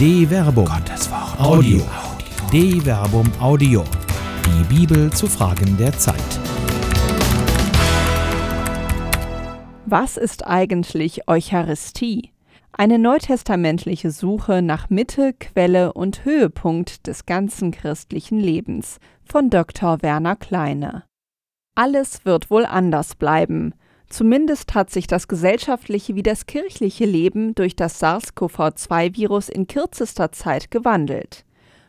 De Verbum. Gottes Wort. Audio. De Verbum Audio. Die Bibel zu Fragen der Zeit. Was ist eigentlich Eucharistie? Eine neutestamentliche Suche nach Mitte, Quelle und Höhepunkt des ganzen christlichen Lebens von Dr. Werner Kleine. Alles wird wohl anders bleiben. Zumindest hat sich das gesellschaftliche wie das kirchliche Leben durch das SARS-CoV-2-Virus in kürzester Zeit gewandelt.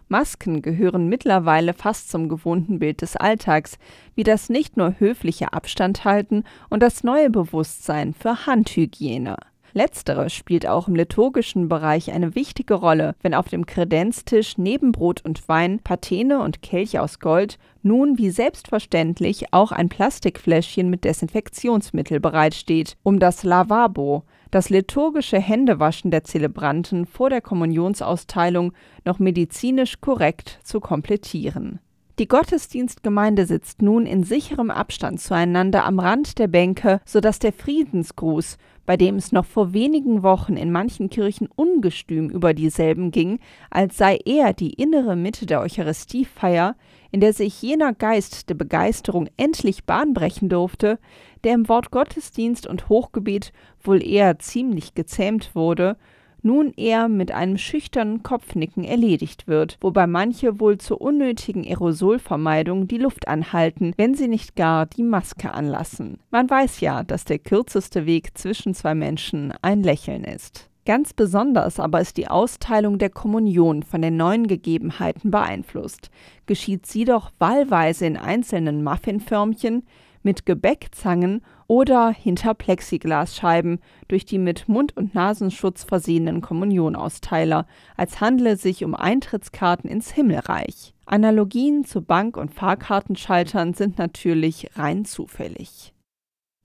Masken gehören mittlerweile fast zum gewohnten Bild des Alltags, wie das nicht nur höfliche Abstand halten und das neue Bewusstsein für Handhygiene. Letztere spielt auch im liturgischen Bereich eine wichtige Rolle, wenn auf dem Kredenztisch neben Brot und Wein, Patene und Kelch aus Gold nun wie selbstverständlich auch ein Plastikfläschchen mit Desinfektionsmittel bereitsteht, um das Lavabo, das liturgische Händewaschen der Zelebranten vor der Kommunionsausteilung noch medizinisch korrekt zu komplettieren. Die Gottesdienstgemeinde sitzt nun in sicherem Abstand zueinander am Rand der Bänke, sodass der Friedensgruß, bei dem es noch vor wenigen Wochen in manchen Kirchen ungestüm über dieselben ging, als sei er die innere Mitte der Eucharistiefeier, in der sich jener Geist der Begeisterung endlich Bahn brechen durfte, der im Wort Gottesdienst und Hochgebet wohl eher ziemlich gezähmt wurde, nun eher mit einem schüchternen Kopfnicken erledigt wird, wobei manche wohl zur unnötigen Aerosolvermeidung die Luft anhalten, wenn sie nicht gar die Maske anlassen. Man weiß ja, dass der kürzeste Weg zwischen zwei Menschen ein Lächeln ist. Ganz besonders aber ist die Austeilung der Kommunion von den neuen Gegebenheiten beeinflusst. Geschieht sie doch wahlweise in einzelnen Muffinförmchen, mit Gebäckzangen oder hinter Plexiglasscheiben durch die mit Mund- und Nasenschutz versehenen Kommunionausteiler, als handle es sich um Eintrittskarten ins Himmelreich. Analogien zu Bank- und Fahrkartenschaltern sind natürlich rein zufällig.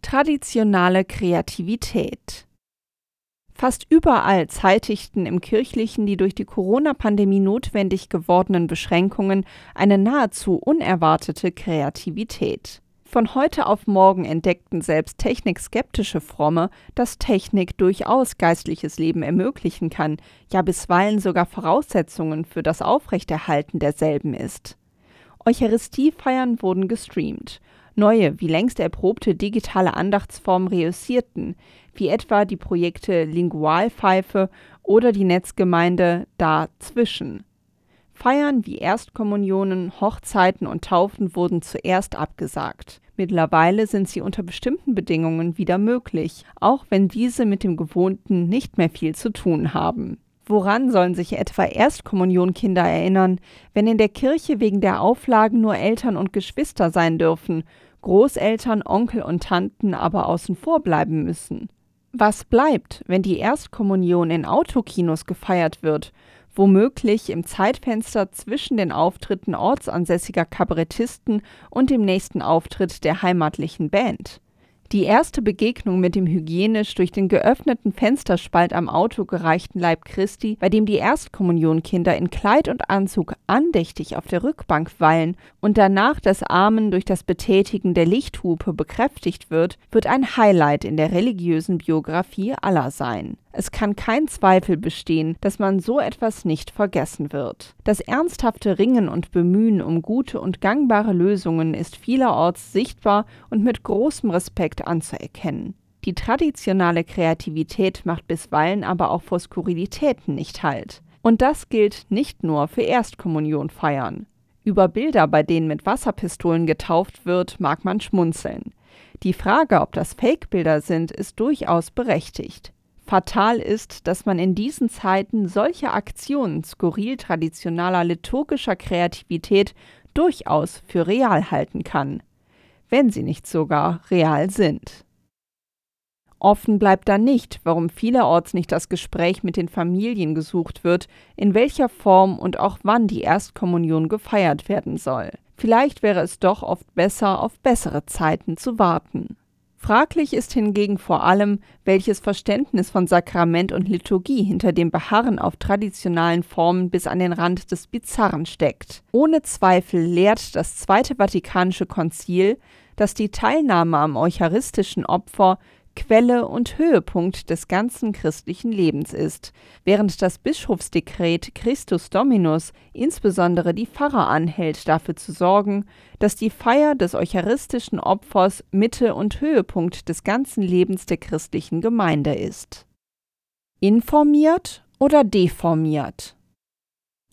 Traditionale Kreativität Fast überall zeitigten im Kirchlichen die durch die Corona-Pandemie notwendig gewordenen Beschränkungen eine nahezu unerwartete Kreativität. Von heute auf morgen entdeckten selbst technikskeptische Fromme, dass Technik durchaus geistliches Leben ermöglichen kann, ja bisweilen sogar Voraussetzungen für das Aufrechterhalten derselben ist. Eucharistiefeiern wurden gestreamt. Neue, wie längst erprobte digitale Andachtsformen reüssierten, wie etwa die Projekte Lingualpfeife oder die Netzgemeinde Dazwischen. Feiern wie Erstkommunionen, Hochzeiten und Taufen wurden zuerst abgesagt. Mittlerweile sind sie unter bestimmten Bedingungen wieder möglich, auch wenn diese mit dem Gewohnten nicht mehr viel zu tun haben. Woran sollen sich etwa Erstkommunionkinder erinnern, wenn in der Kirche wegen der Auflagen nur Eltern und Geschwister sein dürfen, Großeltern, Onkel und Tanten aber außen vor bleiben müssen? Was bleibt, wenn die Erstkommunion in Autokinos gefeiert wird womöglich im Zeitfenster zwischen den Auftritten ortsansässiger Kabarettisten und dem nächsten Auftritt der heimatlichen Band. Die erste Begegnung mit dem hygienisch durch den geöffneten Fensterspalt am Auto gereichten Leib Christi, bei dem die Erstkommunionkinder in Kleid und Anzug andächtig auf der Rückbank weilen und danach das Armen durch das Betätigen der Lichthupe bekräftigt wird, wird ein Highlight in der religiösen Biografie aller sein. Es kann kein Zweifel bestehen, dass man so etwas nicht vergessen wird. Das ernsthafte Ringen und Bemühen um gute und gangbare Lösungen ist vielerorts sichtbar und mit großem Respekt anzuerkennen. Die traditionelle Kreativität macht bisweilen aber auch vor Skurrilitäten nicht Halt. Und das gilt nicht nur für Erstkommunionfeiern. Über Bilder, bei denen mit Wasserpistolen getauft wird, mag man schmunzeln. Die Frage, ob das Fake-Bilder sind, ist durchaus berechtigt. Fatal ist, dass man in diesen Zeiten solche Aktionen skurril traditionaler liturgischer Kreativität durchaus für real halten kann, wenn sie nicht sogar real sind. Offen bleibt dann nicht, warum vielerorts nicht das Gespräch mit den Familien gesucht wird, in welcher Form und auch wann die Erstkommunion gefeiert werden soll. Vielleicht wäre es doch oft besser, auf bessere Zeiten zu warten. Fraglich ist hingegen vor allem, welches Verständnis von Sakrament und Liturgie hinter dem Beharren auf traditionalen Formen bis an den Rand des Bizarren steckt. Ohne Zweifel lehrt das Zweite Vatikanische Konzil, dass die Teilnahme am eucharistischen Opfer Quelle und Höhepunkt des ganzen christlichen Lebens ist, während das Bischofsdekret Christus Dominus insbesondere die Pfarrer anhält, dafür zu sorgen, dass die Feier des eucharistischen Opfers Mitte und Höhepunkt des ganzen Lebens der christlichen Gemeinde ist. Informiert oder deformiert?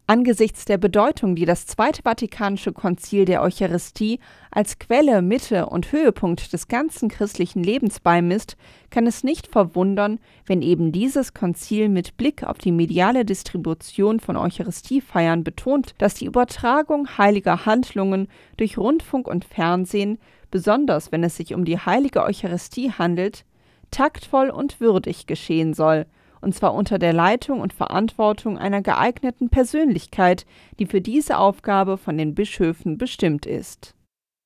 Angesichts der Bedeutung, die das Zweite Vatikanische Konzil der Eucharistie als Quelle, Mitte und Höhepunkt des ganzen christlichen Lebens beimisst, kann es nicht verwundern, wenn eben dieses Konzil mit Blick auf die mediale Distribution von Eucharistiefeiern betont, dass die Übertragung heiliger Handlungen durch Rundfunk und Fernsehen, besonders wenn es sich um die heilige Eucharistie handelt, taktvoll und würdig geschehen soll – und zwar unter der Leitung und Verantwortung einer geeigneten Persönlichkeit, die für diese Aufgabe von den Bischöfen bestimmt ist.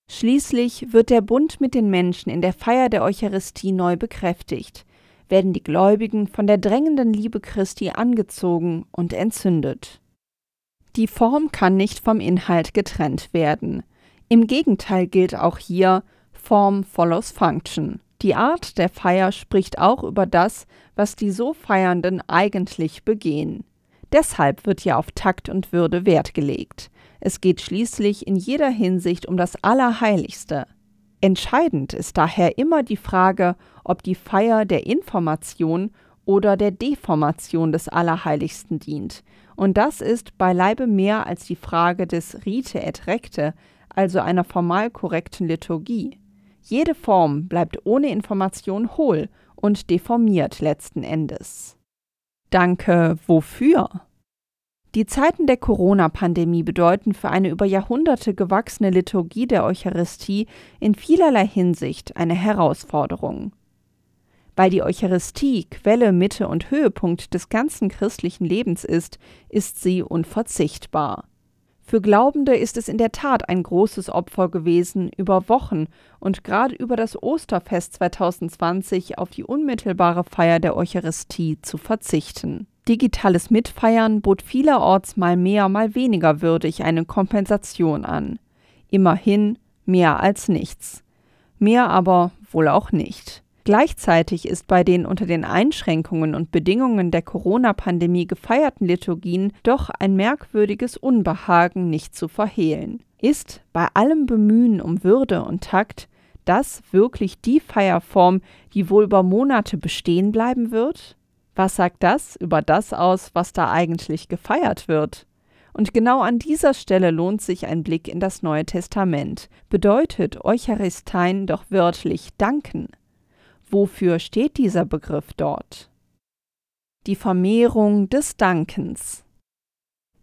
Schließlich wird der Bund mit den Menschen in der Feier der Eucharistie neu bekräftigt, werden die Gläubigen von der drängenden Liebe Christi angezogen und entzündet. Die Form kann nicht vom Inhalt getrennt werden. Im Gegenteil gilt auch hier Form follows Function. Die Art der Feier spricht auch über das, was die so Feiernden eigentlich begehen. Deshalb wird hier auf Takt und Würde Wert gelegt. Es geht schließlich in jeder Hinsicht um das Allerheiligste. Entscheidend ist daher immer die Frage, ob die Feier der Information oder der Deformation des Allerheiligsten dient. Und das ist beileibe mehr als die Frage des Rite et Recte, also einer formal korrekten Liturgie. Jede Form bleibt ohne Information hohl und deformiert letzten Endes. Danke wofür? Die Zeiten der Corona-Pandemie bedeuten für eine über Jahrhunderte gewachsene Liturgie der Eucharistie in vielerlei Hinsicht eine Herausforderung. Weil die Eucharistie Quelle, Mitte und Höhepunkt des ganzen christlichen Lebens ist, ist sie unverzichtbar. Für Glaubende ist es in der Tat ein großes Opfer gewesen, über Wochen und gerade über das Osterfest 2020 auf die unmittelbare Feier der Eucharistie zu verzichten. Digitales Mitfeiern bot vielerorts mal mehr, mal weniger würdig eine Kompensation an. Immerhin mehr als nichts. Mehr aber wohl auch nicht. Gleichzeitig ist bei den unter den Einschränkungen und Bedingungen der Corona-Pandemie gefeierten Liturgien doch ein merkwürdiges Unbehagen nicht zu verhehlen. Ist bei allem Bemühen um Würde und Takt das wirklich die Feierform, die wohl über Monate bestehen bleiben wird? Was sagt das über das aus, was da eigentlich gefeiert wird? Und genau an dieser Stelle lohnt sich ein Blick in das Neue Testament. Bedeutet Eucharistein doch wörtlich danken. Wofür steht dieser Begriff dort? Die Vermehrung des Dankens.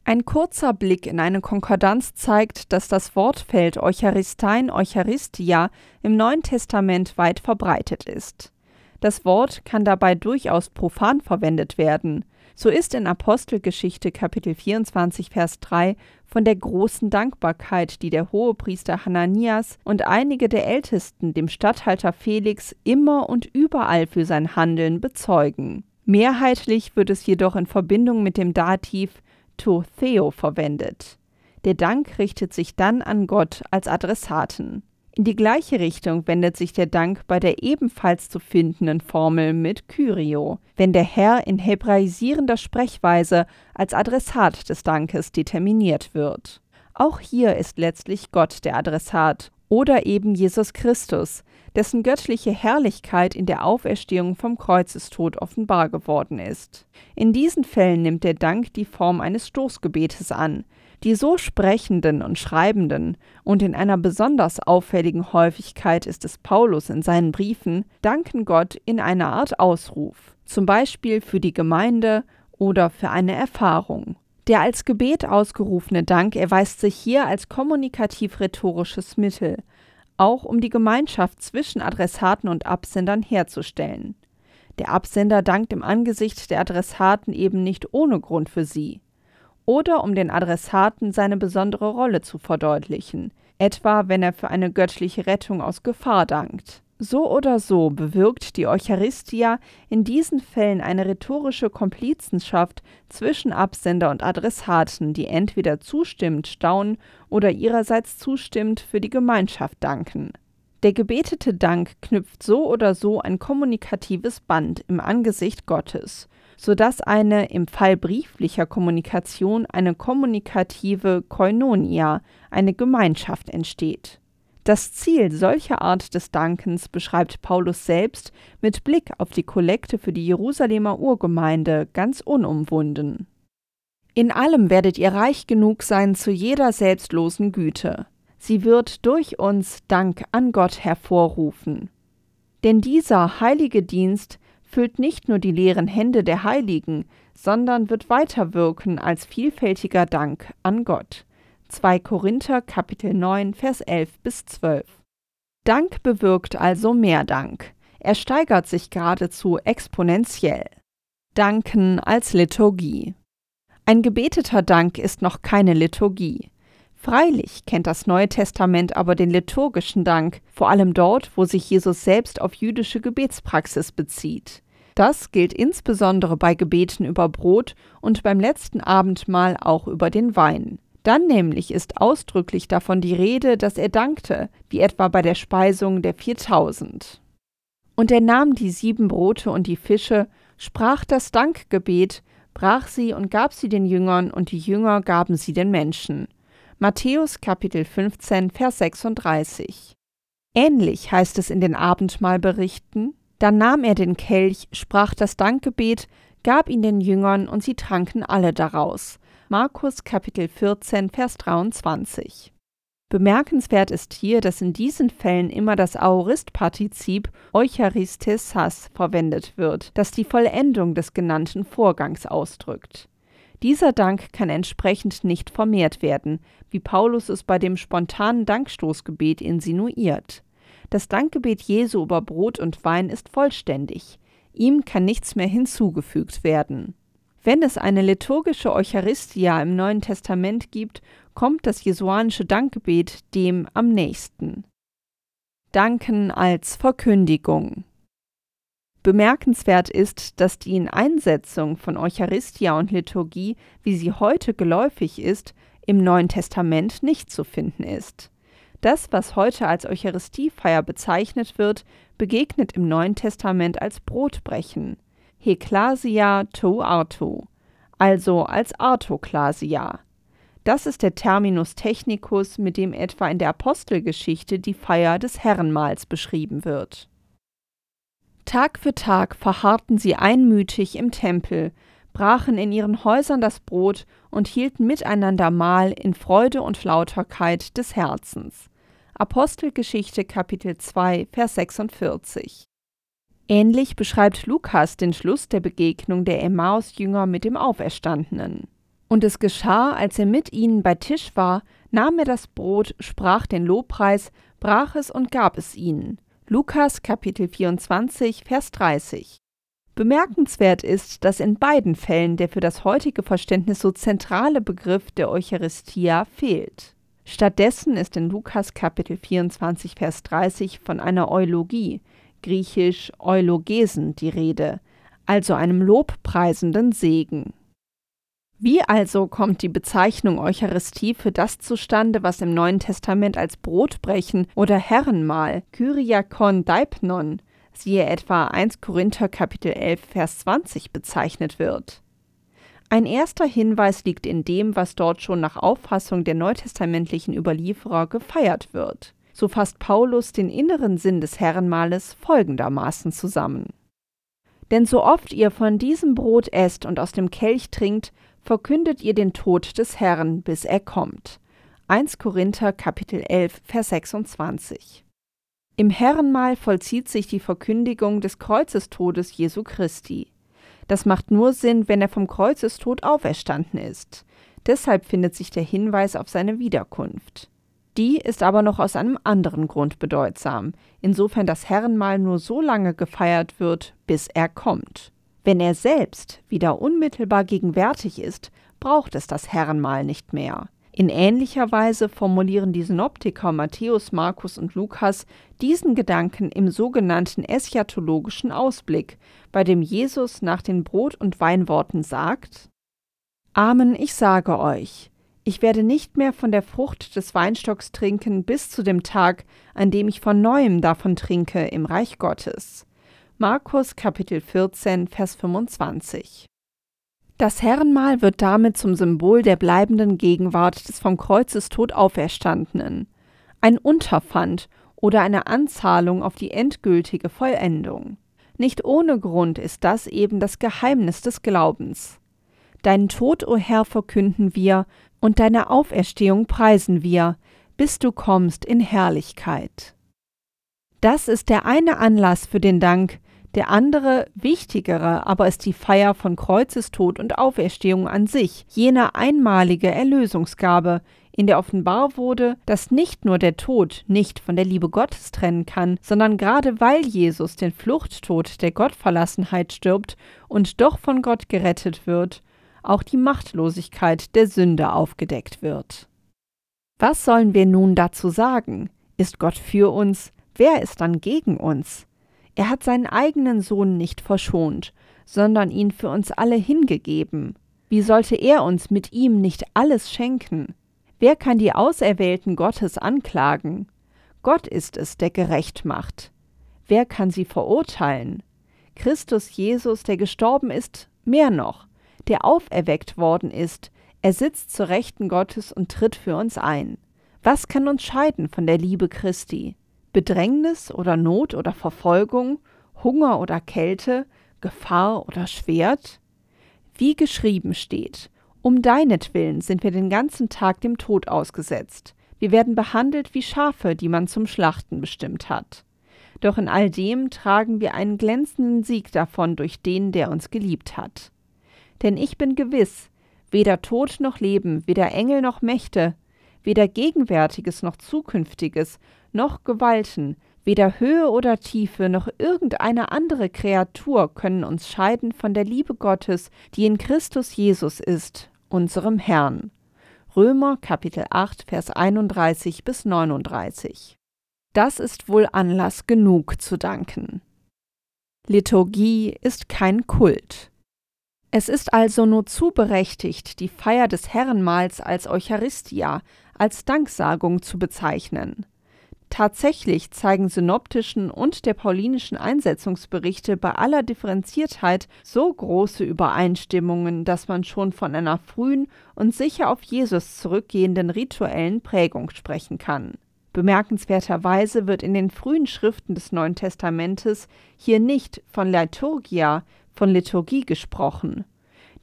Ein kurzer Blick in eine Konkordanz zeigt, dass das Wortfeld Eucharistein Eucharistia im Neuen Testament weit verbreitet ist. Das Wort kann dabei durchaus profan verwendet werden. So ist in Apostelgeschichte Kapitel 24 Vers 3 von der großen Dankbarkeit, die der Hohepriester Hananias und einige der Ältesten dem Statthalter Felix immer und überall für sein Handeln bezeugen. Mehrheitlich wird es jedoch in Verbindung mit dem Dativ to Theo verwendet. Der Dank richtet sich dann an Gott als Adressaten. In die gleiche Richtung wendet sich der Dank bei der ebenfalls zu findenden Formel mit Kyrio, wenn der Herr in hebraisierender Sprechweise als Adressat des Dankes determiniert wird. Auch hier ist letztlich Gott der Adressat oder eben Jesus Christus, dessen göttliche Herrlichkeit in der Auferstehung vom Kreuzestod offenbar geworden ist. In diesen Fällen nimmt der Dank die Form eines Stoßgebetes an, die so Sprechenden und Schreibenden und in einer besonders auffälligen Häufigkeit ist es Paulus in seinen Briefen, danken Gott in einer Art Ausruf, zum Beispiel für die Gemeinde oder für eine Erfahrung. Der als Gebet ausgerufene Dank erweist sich hier als kommunikativ-rhetorisches Mittel, auch um die Gemeinschaft zwischen Adressaten und Absendern herzustellen. Der Absender dankt im Angesicht der Adressaten eben nicht ohne Grund für sie oder um den Adressaten seine besondere Rolle zu verdeutlichen, etwa wenn er für eine göttliche Rettung aus Gefahr dankt. So oder so bewirkt die Eucharistia in diesen Fällen eine rhetorische Komplizenschaft zwischen Absender und Adressaten, die entweder zustimmend staunen oder ihrerseits zustimmend für die Gemeinschaft danken. Der gebetete Dank knüpft so oder so ein kommunikatives Band im Angesicht Gottes, so dass eine im Fall brieflicher Kommunikation eine kommunikative Koinonia, eine Gemeinschaft entsteht. Das Ziel solcher Art des Dankens beschreibt Paulus selbst mit Blick auf die Kollekte für die Jerusalemer Urgemeinde ganz unumwunden. In allem werdet ihr reich genug sein zu jeder selbstlosen Güte. Sie wird durch uns Dank an Gott hervorrufen. Denn dieser heilige Dienst füllt nicht nur die leeren Hände der Heiligen, sondern wird weiterwirken als vielfältiger Dank an Gott. 2 Korinther Kapitel 9 Vers 11 bis 12. Dank bewirkt also mehr Dank. Er steigert sich geradezu exponentiell. Danken als Liturgie. Ein gebeteter Dank ist noch keine Liturgie. Freilich kennt das Neue Testament aber den liturgischen Dank, vor allem dort, wo sich Jesus selbst auf jüdische Gebetspraxis bezieht. Das gilt insbesondere bei Gebeten über Brot und beim letzten Abendmahl auch über den Wein. Dann nämlich ist ausdrücklich davon die Rede, dass er dankte, wie etwa bei der Speisung der 4000. Und er nahm die sieben Brote und die Fische, sprach das Dankgebet, brach sie und gab sie den Jüngern, und die Jünger gaben sie den Menschen. Matthäus Kapitel 15, Vers 36. Ähnlich heißt es in den Abendmahlberichten, dann nahm er den Kelch, sprach das Dankgebet, gab ihn den Jüngern, und sie tranken alle daraus. Markus Kapitel 14, Vers 23. Bemerkenswert ist hier, dass in diesen Fällen immer das Aoristpartizip Eucharistesas verwendet wird, das die Vollendung des genannten Vorgangs ausdrückt. Dieser Dank kann entsprechend nicht vermehrt werden, wie Paulus es bei dem spontanen Dankstoßgebet insinuiert. Das Dankgebet Jesu über Brot und Wein ist vollständig. Ihm kann nichts mehr hinzugefügt werden. Wenn es eine liturgische Eucharistia im Neuen Testament gibt, kommt das jesuanische Dankgebet dem am nächsten. Danken als Verkündigung. Bemerkenswert ist, dass die Ineinsetzung von Eucharistia und Liturgie, wie sie heute geläufig ist, im Neuen Testament nicht zu finden ist. Das, was heute als Eucharistiefeier bezeichnet wird, begegnet im Neuen Testament als Brotbrechen. Heklasia to Arto, also als Artoklasia. Das ist der Terminus technicus, mit dem etwa in der Apostelgeschichte die Feier des Herrenmahls beschrieben wird. Tag für Tag verharrten sie einmütig im Tempel, brachen in ihren Häusern das Brot und hielten miteinander Mahl in Freude und Lauterkeit des Herzens. Apostelgeschichte Kapitel 2 Vers 46 Ähnlich beschreibt Lukas den Schluss der Begegnung der Emmaus-Jünger mit dem Auferstandenen. Und es geschah, als er mit ihnen bei Tisch war, nahm er das Brot, sprach den Lobpreis, brach es und gab es ihnen. Lukas Kapitel 24, Vers 30. Bemerkenswert ist, dass in beiden Fällen der für das heutige Verständnis so zentrale Begriff der Eucharistia fehlt. Stattdessen ist in Lukas Kapitel 24, Vers 30 von einer Eulogie, griechisch Eulogesen, die Rede, also einem lobpreisenden Segen. Wie also kommt die Bezeichnung Eucharistie für das zustande, was im Neuen Testament als Brotbrechen oder Herrenmahl, Kyriakon Deipnon, siehe etwa 1 Korinther Kapitel 11 Vers 20 bezeichnet wird? Ein erster Hinweis liegt in dem, was dort schon nach Auffassung der neutestamentlichen Überlieferer gefeiert wird so fasst Paulus den inneren Sinn des Herrenmahles folgendermaßen zusammen. Denn so oft ihr von diesem Brot esst und aus dem Kelch trinkt, verkündet ihr den Tod des Herrn, bis er kommt. 1 Korinther Kapitel 11 Vers 26. Im Herrenmahl vollzieht sich die Verkündigung des Kreuzestodes Jesu Christi. Das macht nur Sinn, wenn er vom Kreuzestod auferstanden ist. Deshalb findet sich der Hinweis auf seine Wiederkunft. Die ist aber noch aus einem anderen Grund bedeutsam, insofern das Herrenmahl nur so lange gefeiert wird, bis er kommt. Wenn er selbst wieder unmittelbar gegenwärtig ist, braucht es das Herrenmahl nicht mehr. In ähnlicher Weise formulieren die Synoptiker Matthäus, Markus und Lukas diesen Gedanken im sogenannten eschatologischen Ausblick, bei dem Jesus nach den Brot- und Weinworten sagt: Amen, ich sage euch, Ich werde nicht mehr von der Frucht des Weinstocks trinken bis zu dem Tag, an dem ich von neuem davon trinke im Reich Gottes. Markus Kapitel 14, Vers 25. Das Herrenmahl wird damit zum Symbol der bleibenden Gegenwart des vom Kreuzestod Auferstandenen, ein Unterpfand oder eine Anzahlung auf die endgültige Vollendung. Nicht ohne Grund ist das eben das Geheimnis des Glaubens. Deinen Tod, o Herr, verkünden wir, und deine Auferstehung preisen wir, bis du kommst in Herrlichkeit. Das ist der eine Anlass für den Dank, der andere, wichtigere aber ist die Feier von Kreuzestod und Auferstehung an sich, jene einmalige Erlösungsgabe, in der offenbar wurde, dass nicht nur der Tod nicht von der Liebe Gottes trennen kann, sondern gerade weil Jesus den Fluchttod der Gottverlassenheit stirbt und doch von Gott gerettet wird, auch die Machtlosigkeit der Sünde aufgedeckt wird. Was sollen wir nun dazu sagen? Ist Gott für uns? Wer ist dann gegen uns? Er hat seinen eigenen Sohn nicht verschont, sondern ihn für uns alle hingegeben. Wie sollte er uns mit ihm nicht alles schenken? Wer kann die Auserwählten Gottes anklagen? Gott ist es, der gerecht macht. Wer kann sie verurteilen? Christus Jesus, der gestorben ist, mehr noch, der auferweckt worden ist, er sitzt zur Rechten Gottes und tritt für uns ein. Was kann uns scheiden von der Liebe Christi? Bedrängnis oder Not oder Verfolgung, Hunger oder Kälte, Gefahr oder Schwert? Wie geschrieben steht, um deinetwillen sind wir den ganzen Tag dem Tod ausgesetzt. Wir werden behandelt wie Schafe, die man zum Schlachten bestimmt hat. Doch in all dem tragen wir einen glänzenden Sieg davon durch den, der uns geliebt hat. Denn ich bin gewiss, weder Tod noch Leben, weder Engel noch Mächte, weder Gegenwärtiges noch Zukünftiges, noch Gewalten, weder Höhe oder Tiefe, noch irgendeine andere Kreatur können uns scheiden von der Liebe Gottes, die in Christus Jesus ist, unserem Herrn. Römer Kapitel 8, Vers 31 bis 39. Das ist wohl Anlass genug zu danken. Liturgie ist kein Kult. Es ist also nur zu berechtigt, die Feier des Herrenmahls als Eucharistia, als Danksagung zu bezeichnen. Tatsächlich zeigen synoptischen und der paulinischen Einsetzungsberichte bei aller Differenziertheit so große Übereinstimmungen, dass man schon von einer frühen und sicher auf Jesus zurückgehenden rituellen Prägung sprechen kann. Bemerkenswerterweise wird in den frühen Schriften des Neuen Testamentes hier nicht von Liturgia, von Liturgie gesprochen.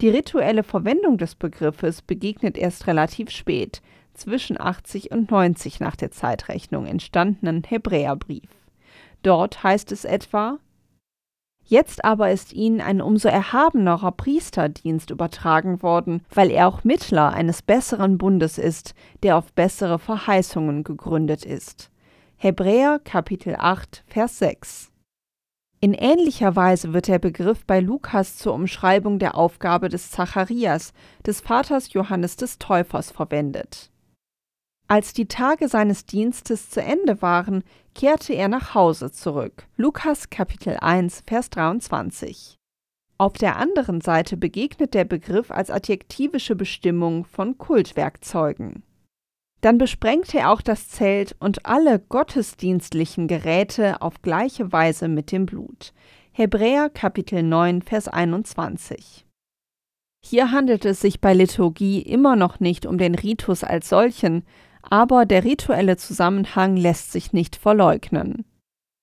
Die rituelle Verwendung des Begriffes begegnet erst relativ spät, zwischen 80 und 90 nach der Zeitrechnung entstandenen Hebräerbrief. Dort heißt es etwa Jetzt aber ist ihnen ein umso erhabenerer Priesterdienst übertragen worden, weil er auch Mittler eines besseren Bundes ist, der auf bessere Verheißungen gegründet ist. Hebräer Kapitel 8 Vers 6 in ähnlicher Weise wird der Begriff bei Lukas zur Umschreibung der Aufgabe des Zacharias, des Vaters Johannes des Täufers, verwendet. Als die Tage seines Dienstes zu Ende waren, kehrte er nach Hause zurück. Lukas Kapitel 1, Vers 23. Auf der anderen Seite begegnet der Begriff als adjektivische Bestimmung von Kultwerkzeugen. Dann besprengte er auch das Zelt und alle gottesdienstlichen Geräte auf gleiche Weise mit dem Blut. Hebräer Kapitel 9, Vers 21. Hier handelt es sich bei Liturgie immer noch nicht um den Ritus als solchen, aber der rituelle Zusammenhang lässt sich nicht verleugnen.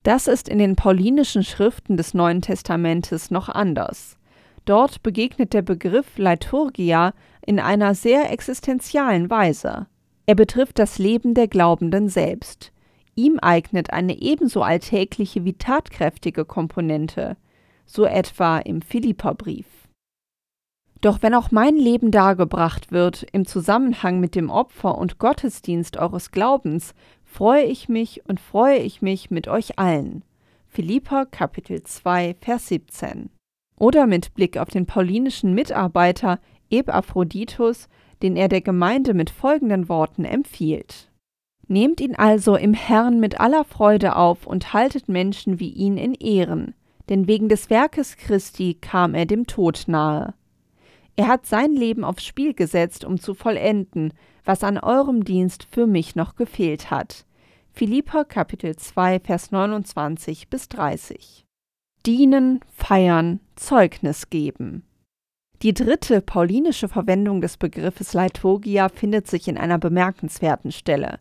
Das ist in den paulinischen Schriften des Neuen Testamentes noch anders. Dort begegnet der Begriff Liturgia in einer sehr existenzialen Weise. Er betrifft das Leben der Glaubenden selbst. Ihm eignet eine ebenso alltägliche wie tatkräftige Komponente, so etwa im Philipperbrief. Doch wenn auch mein Leben dargebracht wird im Zusammenhang mit dem Opfer und Gottesdienst eures Glaubens, freue ich mich und freue ich mich mit euch allen. Philippa Kapitel 2 Vers 17. Oder mit Blick auf den paulinischen Mitarbeiter Epaphroditus, den er der Gemeinde mit folgenden Worten empfiehlt. Nehmt ihn also im Herrn mit aller Freude auf und haltet Menschen wie ihn in Ehren, denn wegen des Werkes Christi kam er dem Tod nahe Er hat sein Leben aufs Spiel gesetzt, um zu vollenden, was an eurem Dienst für mich noch gefehlt hat. Philipper Kapitel 2 Vers 29 bis 30. Dienen, feiern, Zeugnis geben. Die dritte paulinische Verwendung des Begriffes Liturgia findet sich in einer bemerkenswerten Stelle,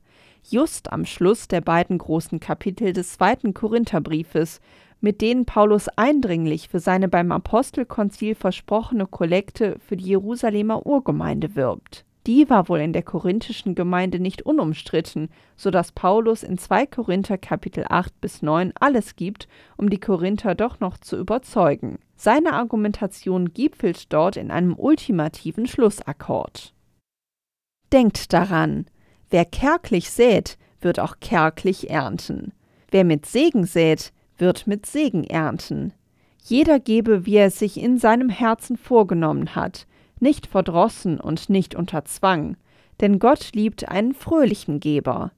just am Schluss der beiden großen Kapitel des zweiten Korintherbriefes, mit denen Paulus eindringlich für seine beim Apostelkonzil versprochene Kollekte für die Jerusalemer Urgemeinde wirbt. Die war wohl in der korinthischen Gemeinde nicht unumstritten, so dass Paulus in 2 Korinther Kapitel 8 bis 9 alles gibt, um die Korinther doch noch zu überzeugen. Seine Argumentation gipfelt dort in einem ultimativen Schlussakkord. Denkt daran, wer kärglich sät, wird auch kärglich ernten. Wer mit Segen sät, wird mit Segen ernten. Jeder gebe, wie er sich in seinem Herzen vorgenommen hat, nicht verdrossen und nicht unter Zwang, denn Gott liebt einen fröhlichen Geber.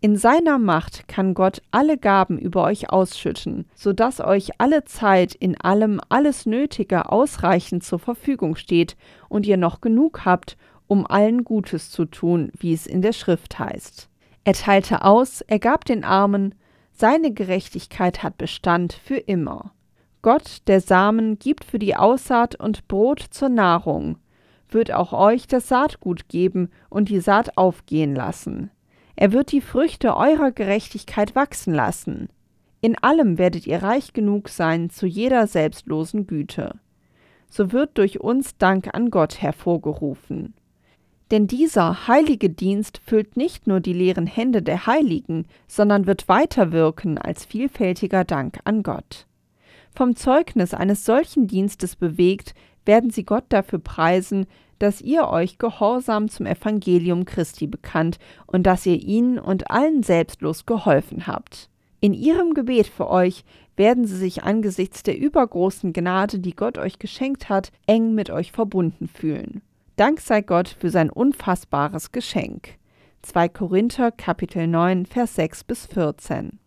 In seiner Macht kann Gott alle Gaben über euch ausschütten, so dass euch alle Zeit in allem alles Nötige ausreichend zur Verfügung steht und ihr noch genug habt, um allen Gutes zu tun, wie es in der Schrift heißt. Er teilte aus, er gab den Armen, seine Gerechtigkeit hat Bestand für immer. Gott, der Samen, gibt für die Aussaat und Brot zur Nahrung, wird auch euch das Saatgut geben und die Saat aufgehen lassen. Er wird die Früchte eurer Gerechtigkeit wachsen lassen. In allem werdet ihr reich genug sein zu jeder selbstlosen Güte. So wird durch uns Dank an Gott hervorgerufen. Denn dieser heilige Dienst füllt nicht nur die leeren Hände der Heiligen, sondern wird weiterwirken als vielfältiger Dank an Gott. Vom Zeugnis eines solchen Dienstes bewegt, werden sie Gott dafür preisen, dass ihr euch gehorsam zum Evangelium Christi bekannt und dass ihr ihnen und allen selbstlos geholfen habt. In ihrem Gebet für euch werden sie sich angesichts der übergroßen Gnade, die Gott euch geschenkt hat, eng mit euch verbunden fühlen. Dank sei Gott für sein unfassbares Geschenk. 2 Korinther Kapitel 9 Vers 6 bis 14.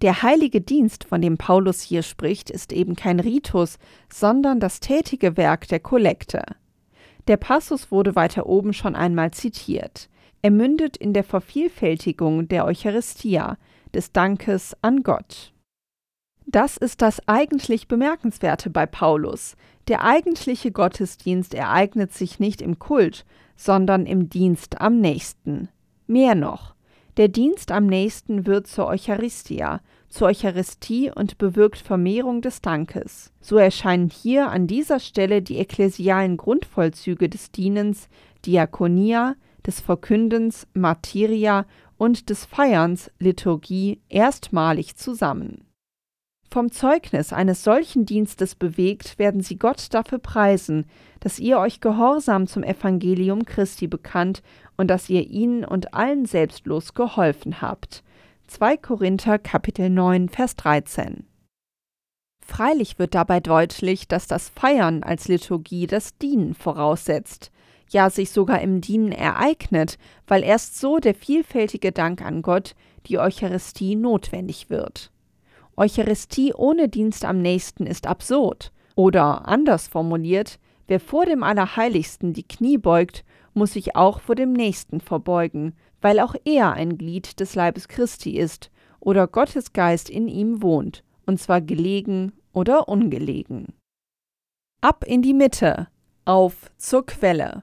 Der heilige Dienst, von dem Paulus hier spricht, ist eben kein Ritus, sondern das tätige Werk der Kollekte. Der Passus wurde weiter oben schon einmal zitiert. Er mündet in der Vervielfältigung der Eucharistia, des Dankes an Gott. Das ist das eigentlich Bemerkenswerte bei Paulus. Der eigentliche Gottesdienst ereignet sich nicht im Kult, sondern im Dienst am nächsten. Mehr noch, der Dienst am nächsten wird zur Eucharistia, zur Eucharistie und bewirkt Vermehrung des Dankes. So erscheinen hier an dieser Stelle die ekklesialen Grundvollzüge des Dienens, Diakonia, des Verkündens, Martyria und des Feierns, Liturgie, erstmalig zusammen. Vom Zeugnis eines solchen Dienstes bewegt, werden sie Gott dafür preisen, dass ihr euch gehorsam zum Evangelium Christi bekannt und dass ihr ihnen und allen selbstlos geholfen habt. 2 Korinther Kapitel 9 Vers 13. Freilich wird dabei deutlich, dass das Feiern als Liturgie das Dienen voraussetzt, ja sich sogar im Dienen ereignet, weil erst so der vielfältige Dank an Gott, die Eucharistie, notwendig wird. Eucharistie ohne Dienst am nächsten ist absurd. Oder anders formuliert, wer vor dem Allerheiligsten die Knie beugt, muss sich auch vor dem Nächsten verbeugen, weil auch er ein Glied des Leibes Christi ist oder Gottes Geist in ihm wohnt, und zwar gelegen oder ungelegen. Ab in die Mitte, auf zur Quelle.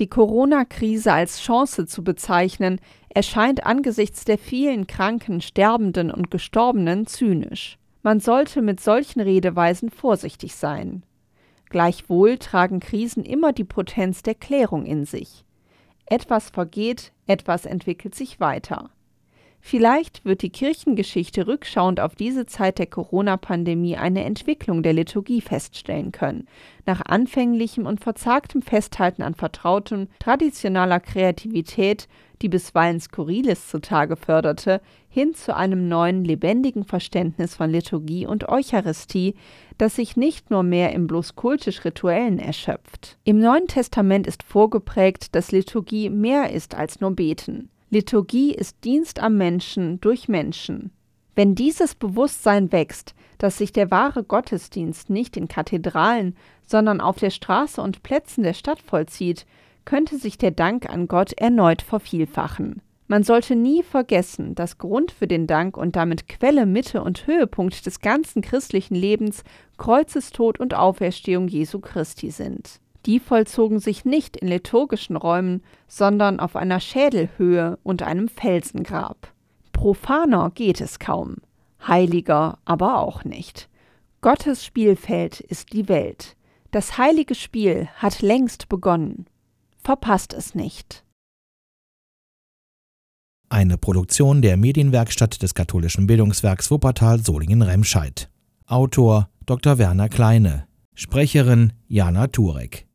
Die Corona-Krise als Chance zu bezeichnen, erscheint angesichts der vielen Kranken, Sterbenden und Gestorbenen zynisch. Man sollte mit solchen Redeweisen vorsichtig sein. Gleichwohl tragen Krisen immer die Potenz der Klärung in sich. Etwas vergeht, etwas entwickelt sich weiter. Vielleicht wird die Kirchengeschichte rückschauend auf diese Zeit der Corona-Pandemie eine Entwicklung der Liturgie feststellen können. Nach anfänglichem und verzagtem Festhalten an vertrautem, traditioneller Kreativität, die bisweilen Skurriles zutage förderte, hin zu einem neuen, lebendigen Verständnis von Liturgie und Eucharistie, das sich nicht nur mehr im bloß kultisch-rituellen erschöpft. Im Neuen Testament ist vorgeprägt, dass Liturgie mehr ist als nur Beten. Liturgie ist Dienst am Menschen durch Menschen. Wenn dieses Bewusstsein wächst, dass sich der wahre Gottesdienst nicht in Kathedralen, sondern auf der Straße und Plätzen der Stadt vollzieht, könnte sich der Dank an Gott erneut vervielfachen. Man sollte nie vergessen, dass Grund für den Dank und damit Quelle, Mitte und Höhepunkt des ganzen christlichen Lebens Kreuzestod und Auferstehung Jesu Christi sind. Die vollzogen sich nicht in liturgischen Räumen, sondern auf einer Schädelhöhe und einem Felsengrab. Profaner geht es kaum, heiliger aber auch nicht. Gottes Spielfeld ist die Welt. Das heilige Spiel hat längst begonnen. Verpasst es nicht. Eine Produktion der Medienwerkstatt des katholischen Bildungswerks Wuppertal Solingen-Remscheid. Autor Dr. Werner Kleine. Sprecherin Jana Turek.